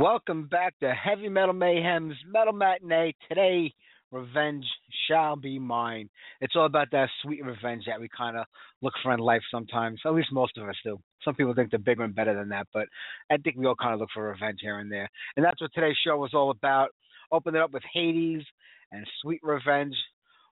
Welcome back to Heavy Metal Mayhem's Metal Matinee. Today, revenge shall be mine. It's all about that sweet revenge that we kind of look for in life sometimes. At least most of us do. Some people think they're bigger and better than that, but I think we all kind of look for revenge here and there. And that's what today's show was all about. Open it up with Hades and Sweet Revenge.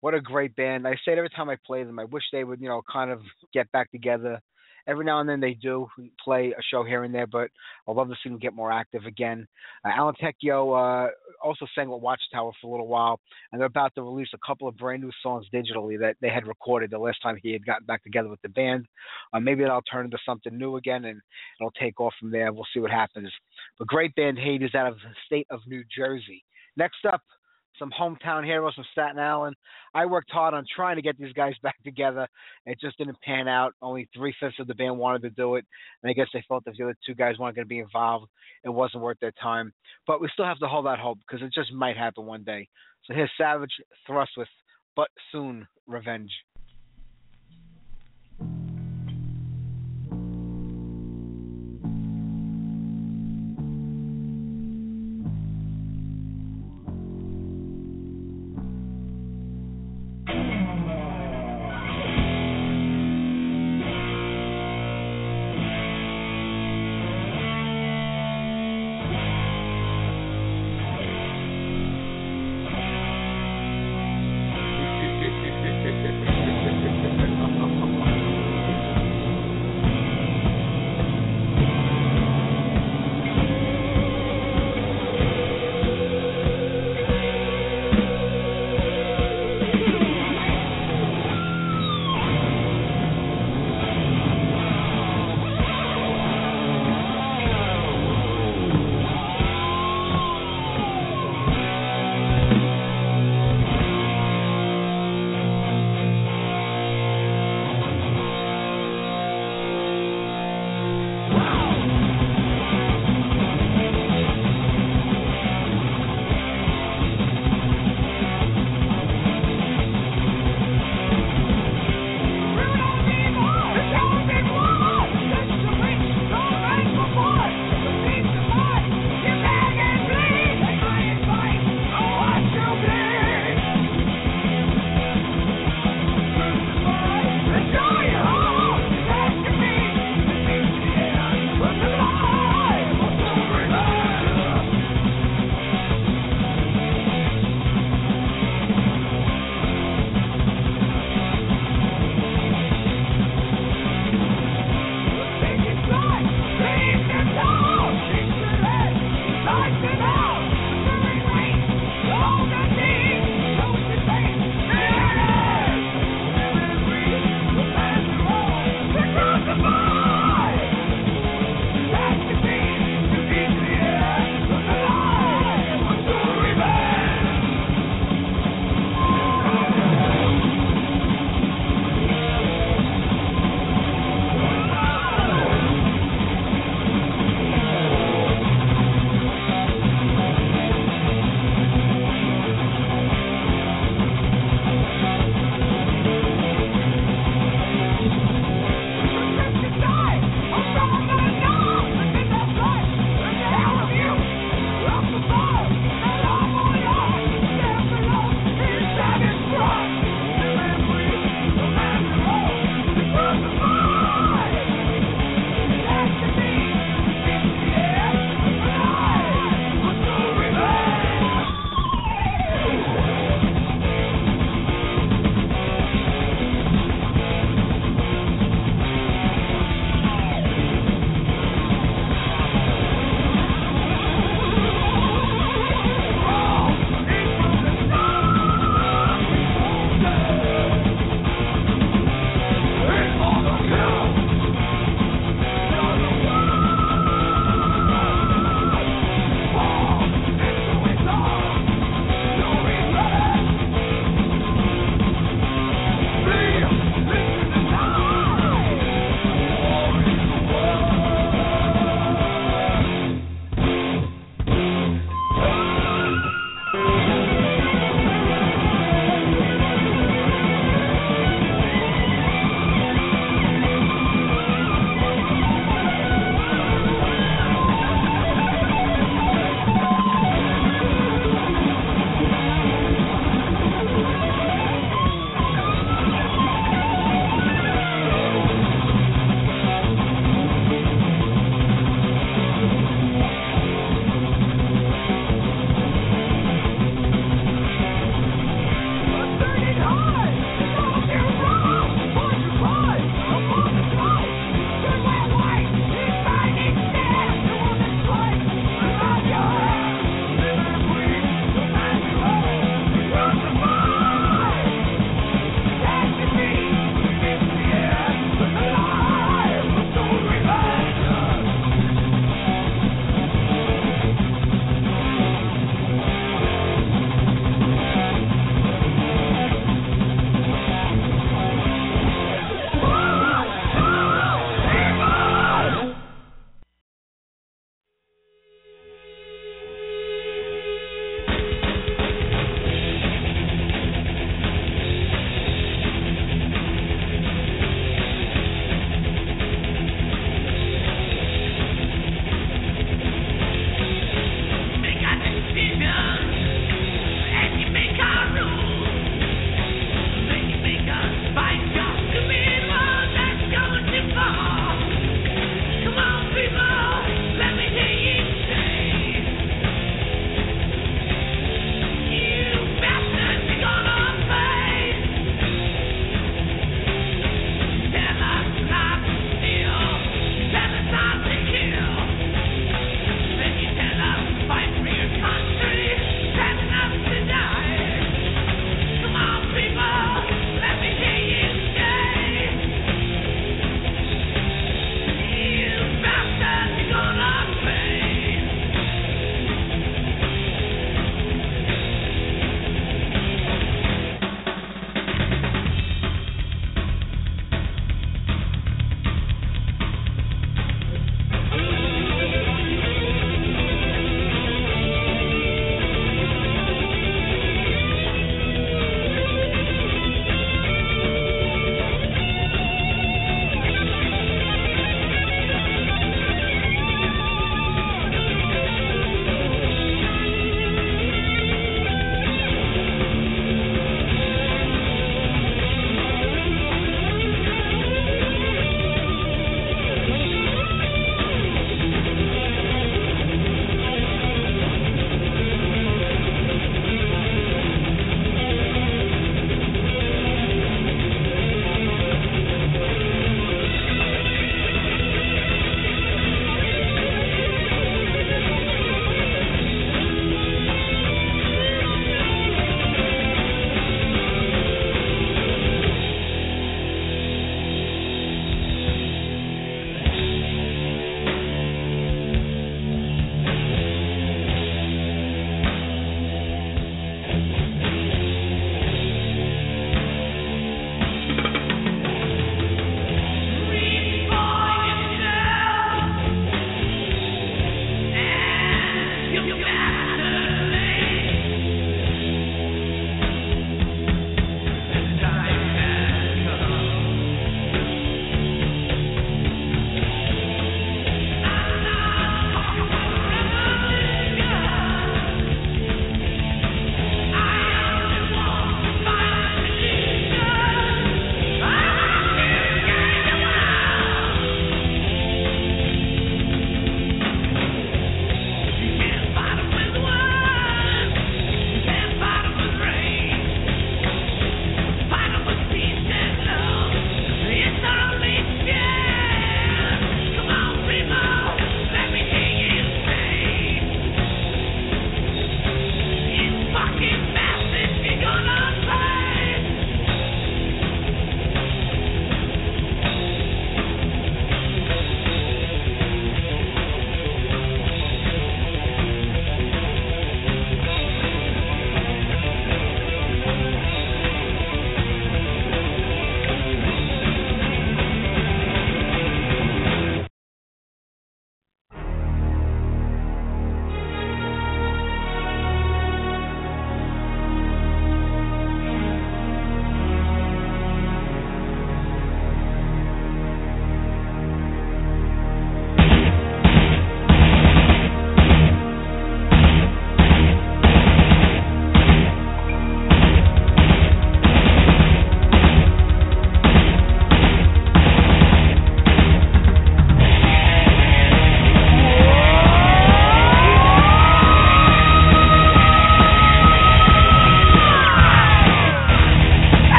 What a great band. I say it every time I play them. I wish they would, you know, kind of get back together Every now and then they do play a show here and there, but I'd love to see them get more active again. Uh, Alan Tecchio uh, also sang with Watchtower for a little while, and they're about to release a couple of brand new songs digitally that they had recorded the last time he had gotten back together with the band. Uh, maybe that'll turn into something new again, and it'll take off from there. We'll see what happens. But great band Hades out of the state of New Jersey. Next up, some hometown heroes from Staten Island. I worked hard on trying to get these guys back together. It just didn't pan out. Only three fifths of the band wanted to do it, and I guess they felt if the other two guys weren't going to be involved, it wasn't worth their time. But we still have to hold that hope because it just might happen one day. So here's Savage Thrust with "But Soon Revenge."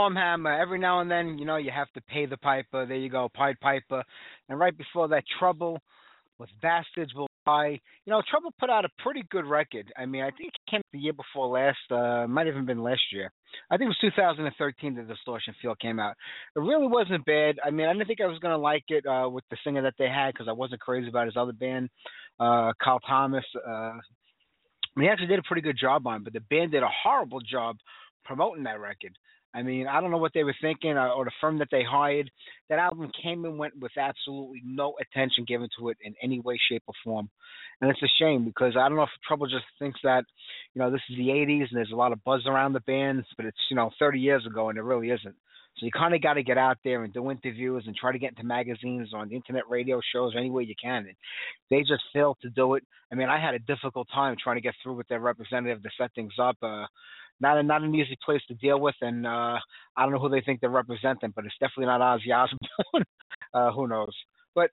Stormhammer. Every now and then, you know, you have to pay the piper. There you go, Pied Piper. And right before that, Trouble with Bastards Will Die. You know, Trouble put out a pretty good record. I mean, I think it came the year before last. Uh, might have even been last year. I think it was 2013 that Distortion Field came out. It really wasn't bad. I mean, I didn't think I was gonna like it uh, with the singer that they had because I wasn't crazy about his other band, uh, Kyle Thomas. Uh, I mean, he actually did a pretty good job on, it, but the band did a horrible job promoting that record. I mean, I don't know what they were thinking or, or the firm that they hired. That album came and went with absolutely no attention given to it in any way, shape, or form. And it's a shame because I don't know if Trouble just thinks that, you know, this is the 80s and there's a lot of buzz around the bands, but it's, you know, 30 years ago and it really isn't. So you kind of got to get out there and do interviews and try to get into magazines on the internet radio shows any way you can. And they just failed to do it. I mean, I had a difficult time trying to get through with their representative to set things up. Uh, not a, not an easy place to deal with, and uh, I don't know who they think they're representing, but it's definitely not Ozzy Osbourne. uh, who knows? But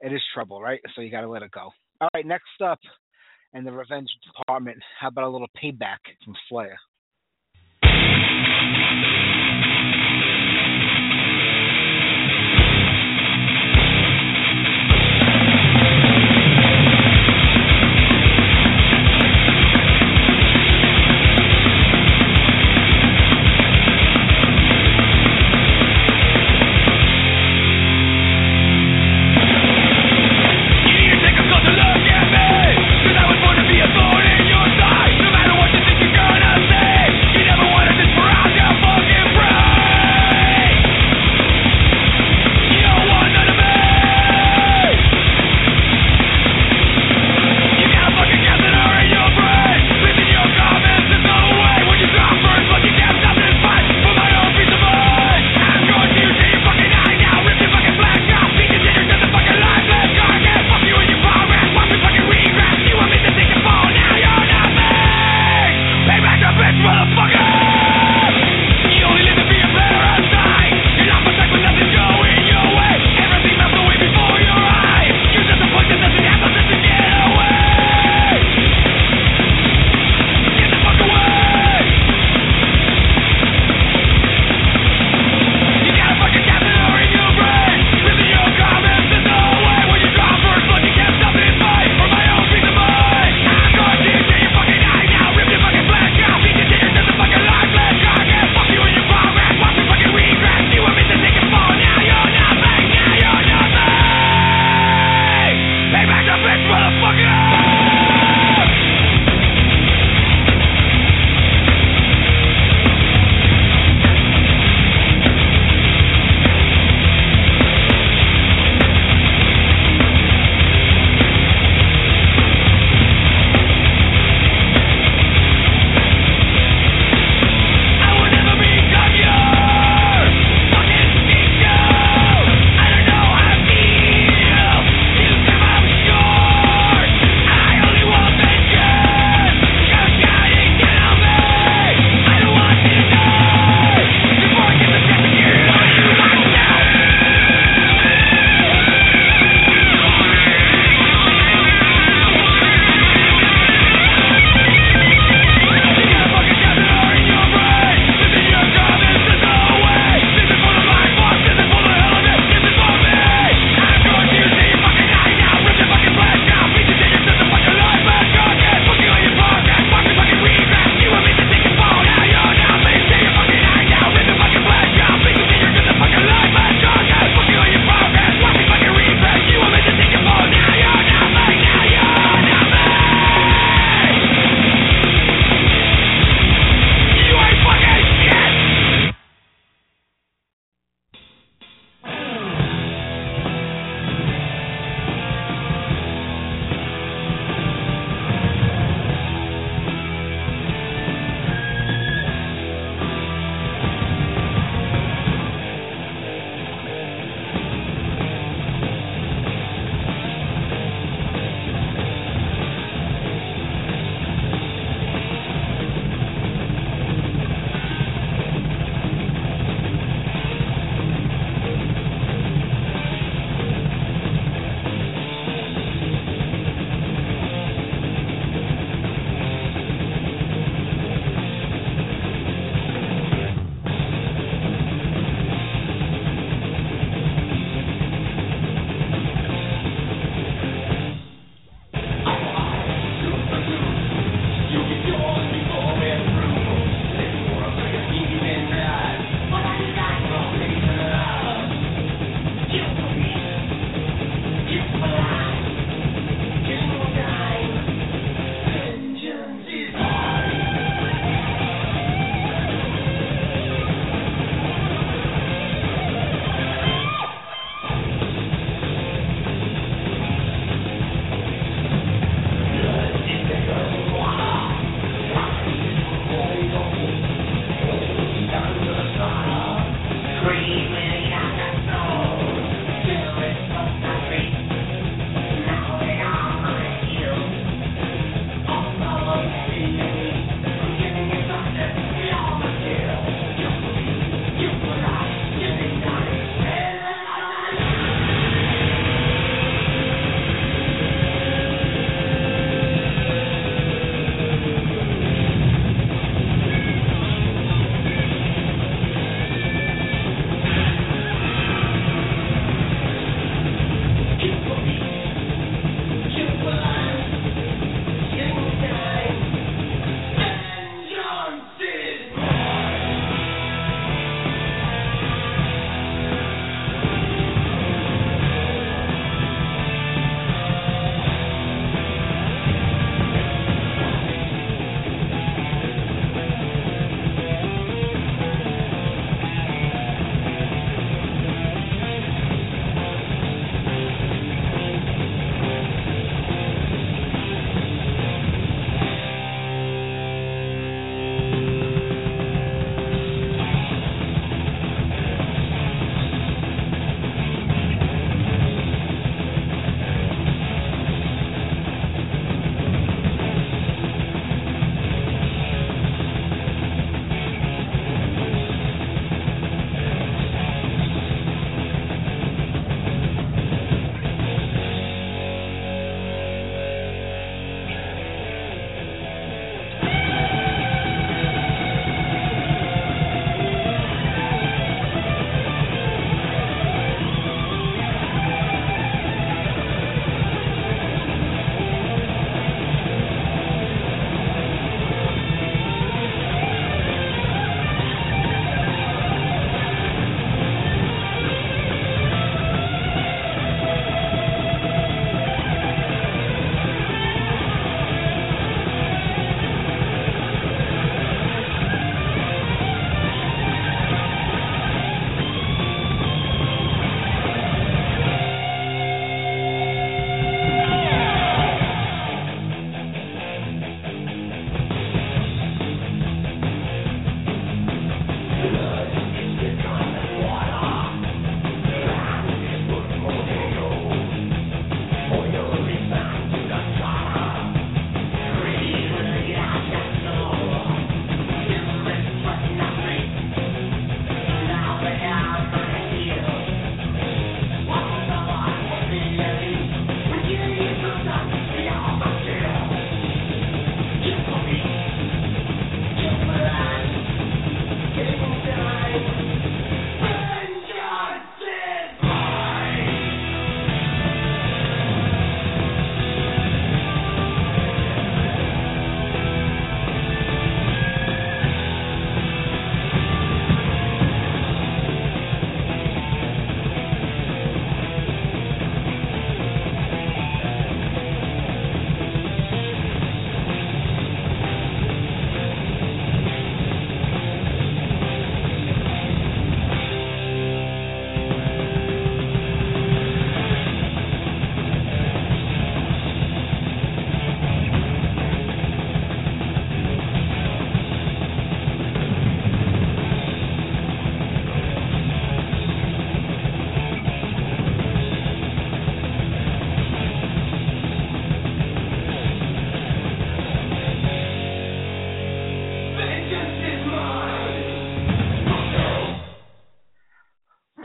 it is trouble, right? So you got to let it go. All right, next up in the revenge department, how about a little payback from Slayer?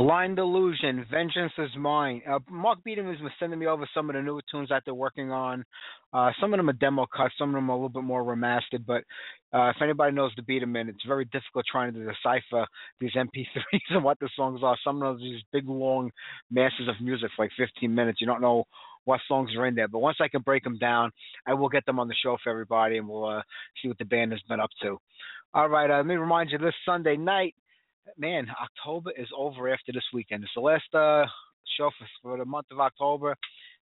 Blind Illusion, Vengeance is Mine. Uh, Marc Biedermann has been sending me over some of the newer tunes that they're working on. Uh, some of them are demo cuts, some of them are a little bit more remastered. But uh, if anybody knows the Biedermann, it's very difficult trying to decipher these MP3s and what the songs are. Some of these big, long masses of music for like 15 minutes. You don't know what songs are in there. But once I can break them down, I will get them on the show for everybody, and we'll uh, see what the band has been up to. All right, uh, let me remind you this Sunday night man, October is over after this weekend. It's the last uh, show for, for the month of October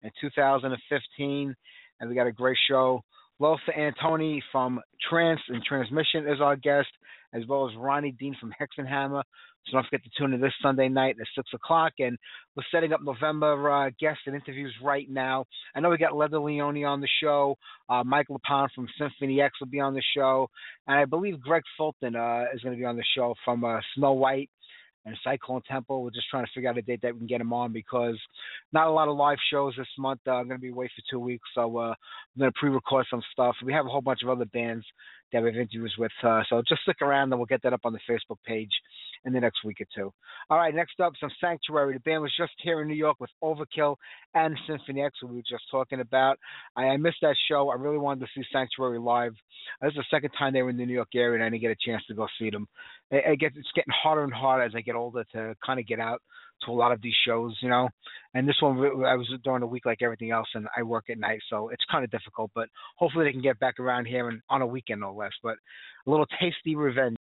in 2015, and we got a great show. Lothar Antoni from Trance and Transmission is our guest, as well as Ronnie Dean from Hexenhammer. So don't forget to tune in this Sunday night at 6 o'clock. And we're setting up November uh, guests and interviews right now. I know we got Leather Leone on the show. Uh, Mike LePond from Symphony X will be on the show. And I believe Greg Fulton uh, is going to be on the show from uh, Znowhite and Cyclone Temple. We're just trying to figure out a date that we can get him on because not a lot of live shows this month. Uh, I'm going to be away for two weeks, so uh, I'm going to pre-record some stuff. We have a whole bunch of other bands that we have interviews with, uh, so just stick around and we'll get that up on the Facebook page in the next week or two. All right, next up, some Sanctuary. The band was just here in New York with Overkill and Symphony X, we were just talking about. I, I missed that show. I really wanted to see Sanctuary live. This is the second time they were in the New York area, and I didn't get a chance to go see them. It, it gets, it's getting harder and harder as I get older to kind of get out to a lot of these shows, you know. And this one, I was during the week like everything else, and I work at night, so it's kind of difficult. But hopefully, they can get back around here and on a weekend, no less. But a little tasty revenge.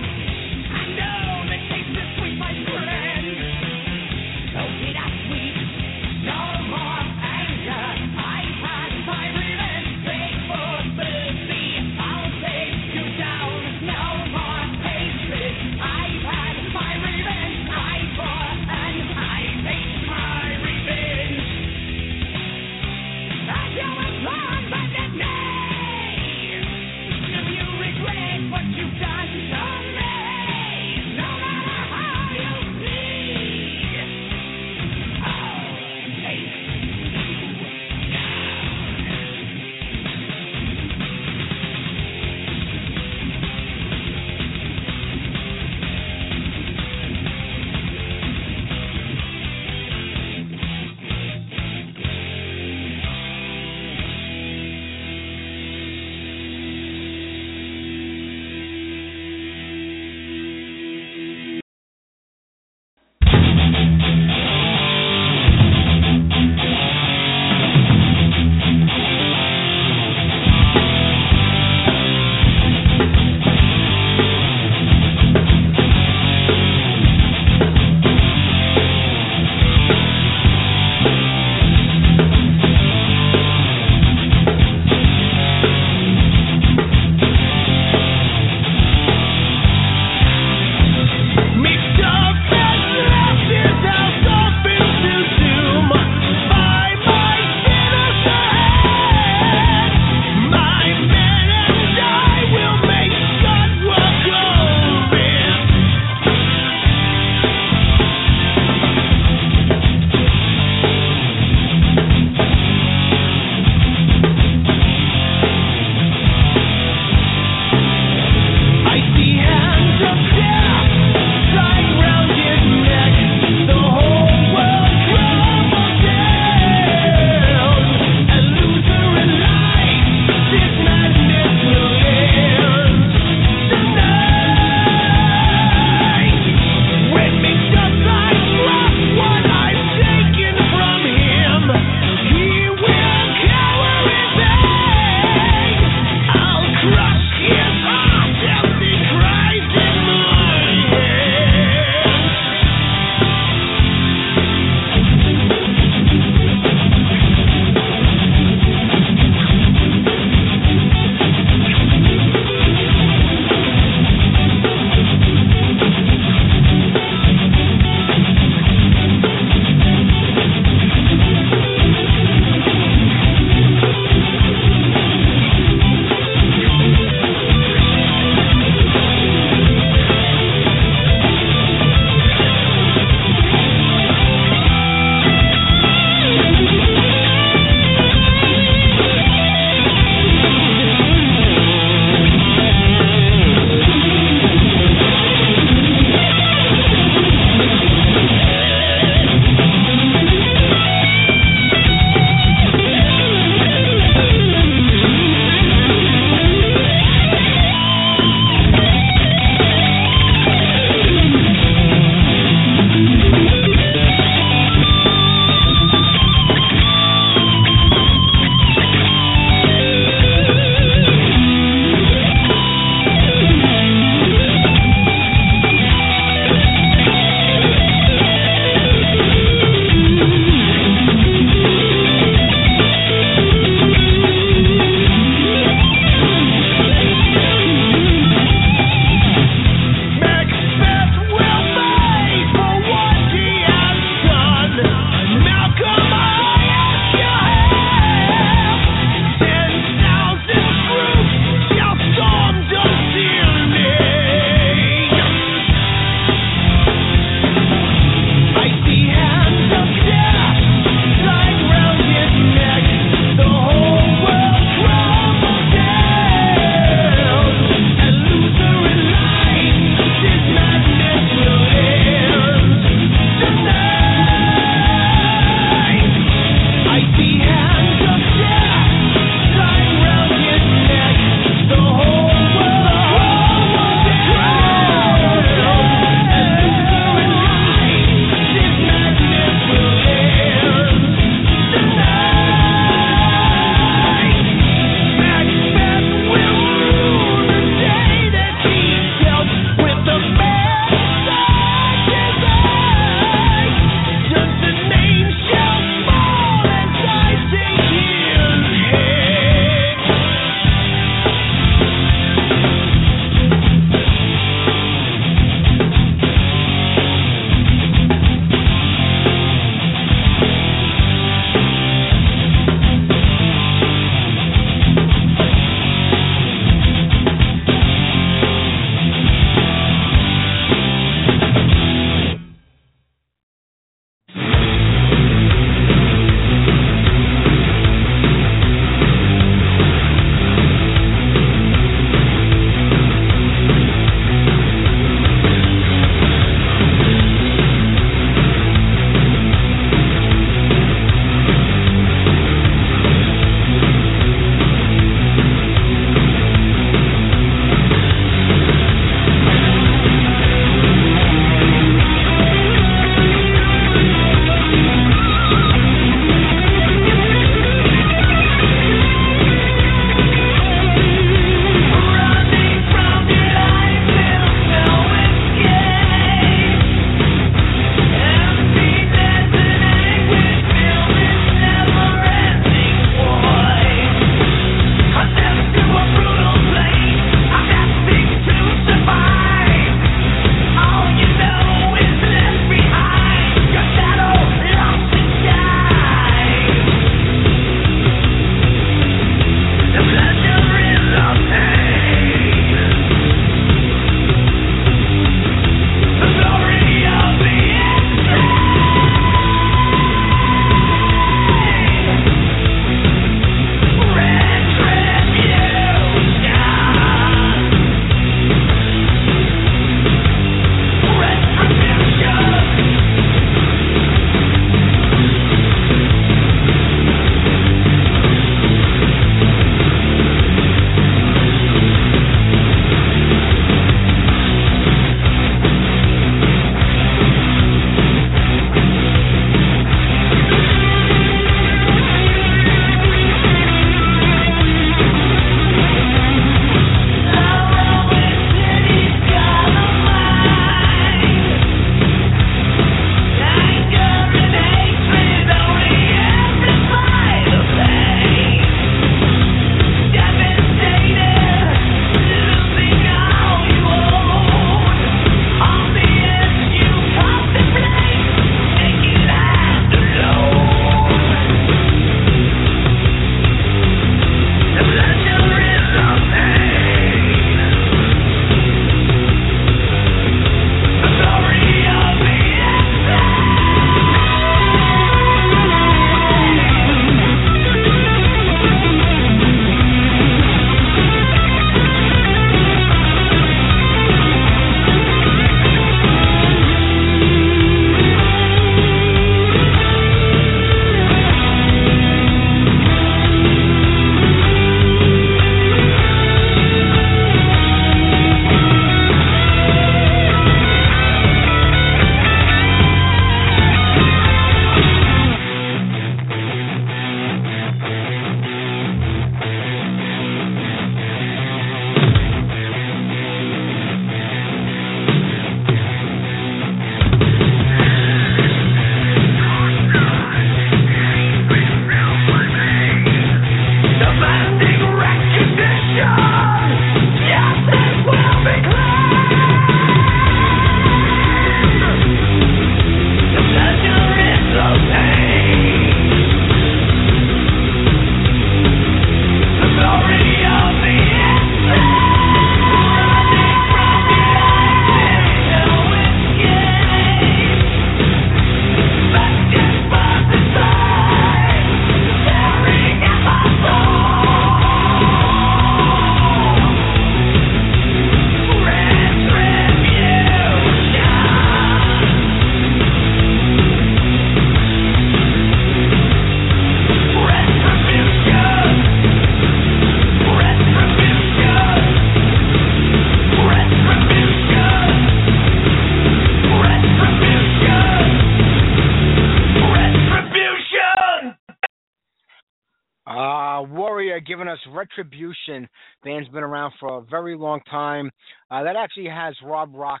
Retribution. Band's been around for a very long time. Uh, that actually has Rob Rock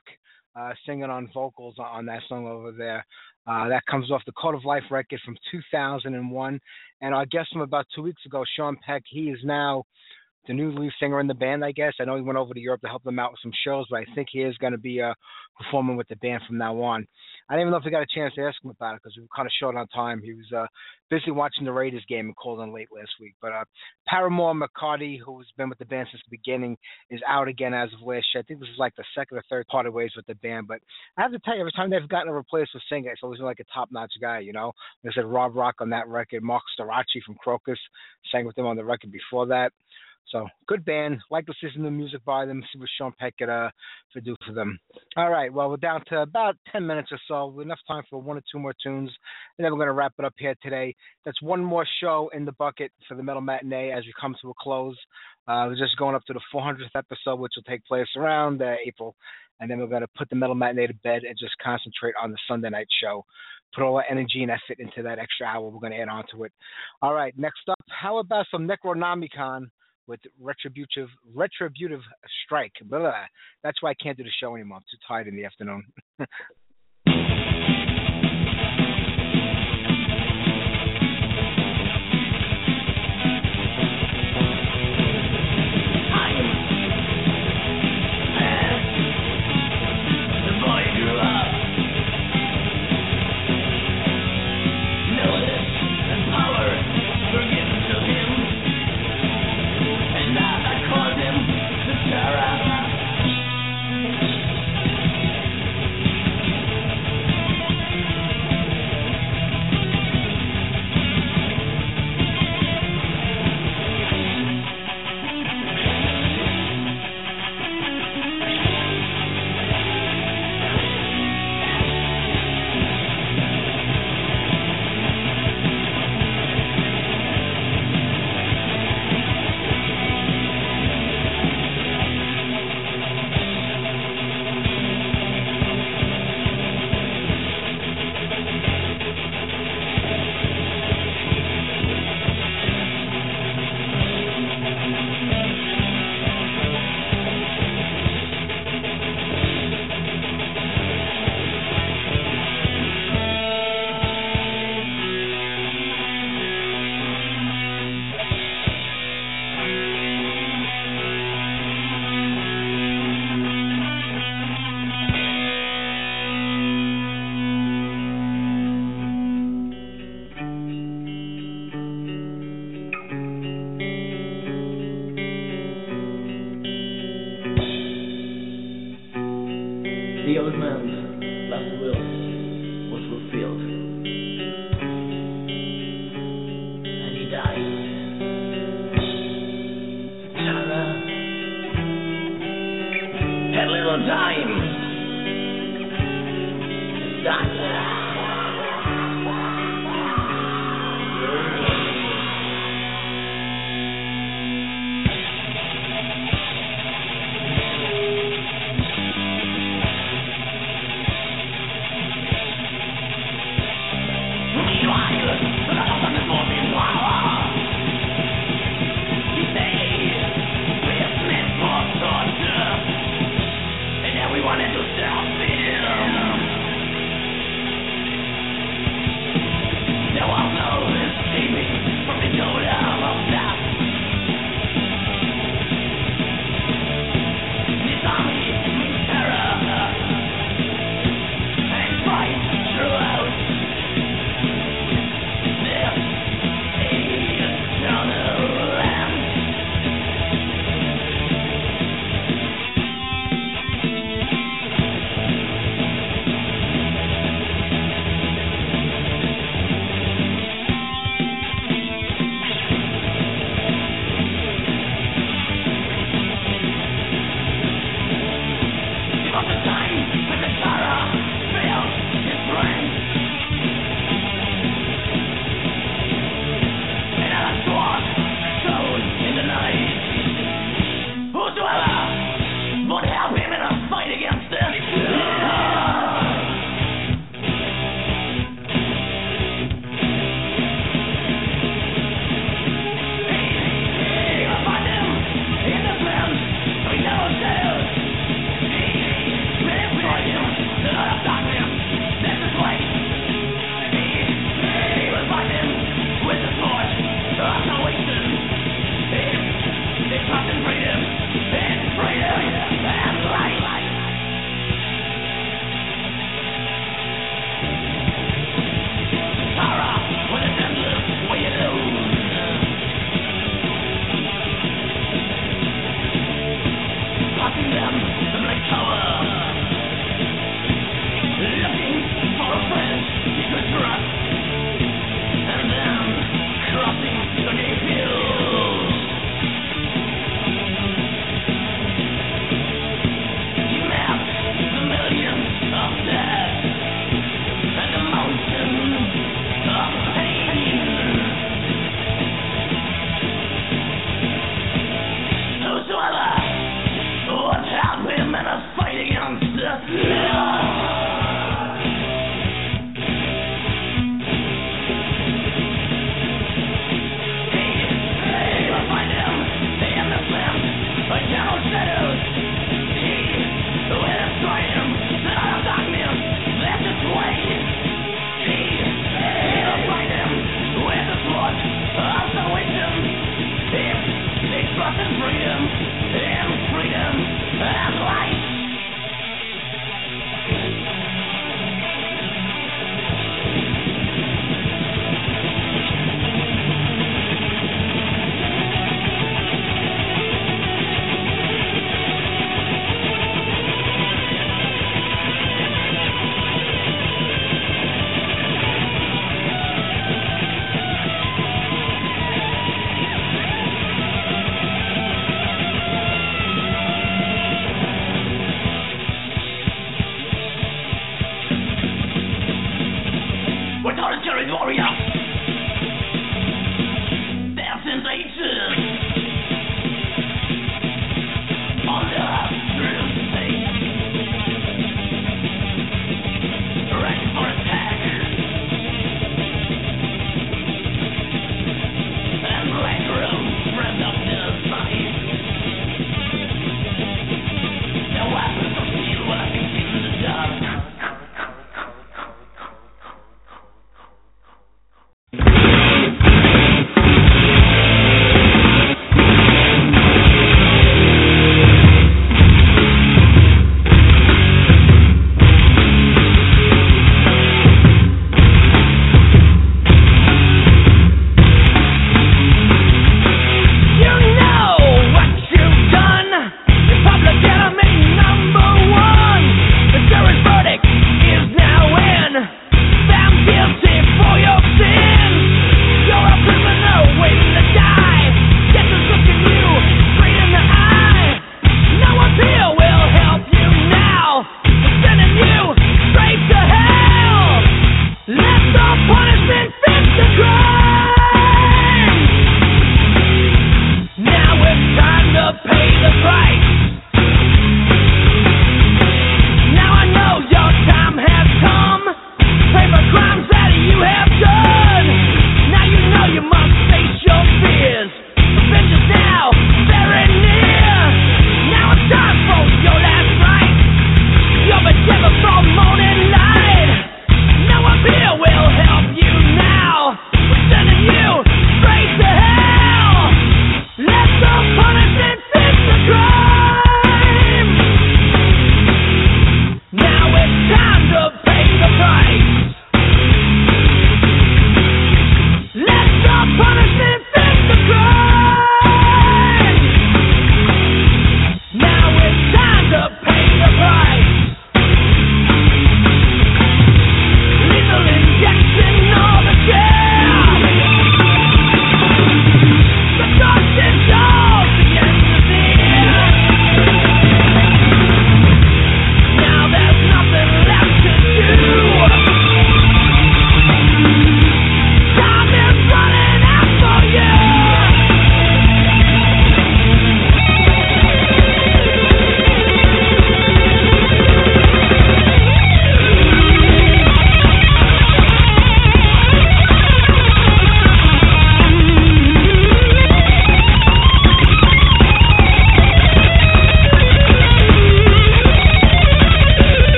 uh, singing on vocals on that song over there. Uh, that comes off the Code of Life record from 2001. And our guest from about two weeks ago, Sean Peck, he is now the new lead singer in the band, I guess. I know he went over to Europe to help them out with some shows, but I think he is going to be uh, performing with the band from now on. I didn't even know if we got a chance to ask him about it because we were kind of short on time. He was uh, busy watching the Raiders game and called in late last week. But uh, Parramore McCarty, who's been with the band since the beginning, is out again as of last year. I think this is like the second or third part of ways with the band. But I have to tell you, every time they've gotten a replacement singer, it's always been like a top-notch guy. You know, I said Rob Rock on that record, Marc Storace from Krokus sang with them on the record before that. So good band. Like to listen to music by them. See what Sean Peck could uh, to do for them. All right. Well, we're down to about ten minutes or so. Enough time for one or two more tunes, and then we're gonna wrap it up here today. That's one more show in the bucket for the Metal Matinee as we come to a close. Uh, we're just going up to the 400th episode, which will take place around uh, April, and then we're gonna put the Metal Matinee to bed and just concentrate on the Sunday night show. Put all our energy and effort into that extra hour we're going to add on to it. All right, next up, how about some Necronomicon? With retributive retributive strike. Blah, blah. That's why I can't do the show anymore. I'm too tired in the afternoon.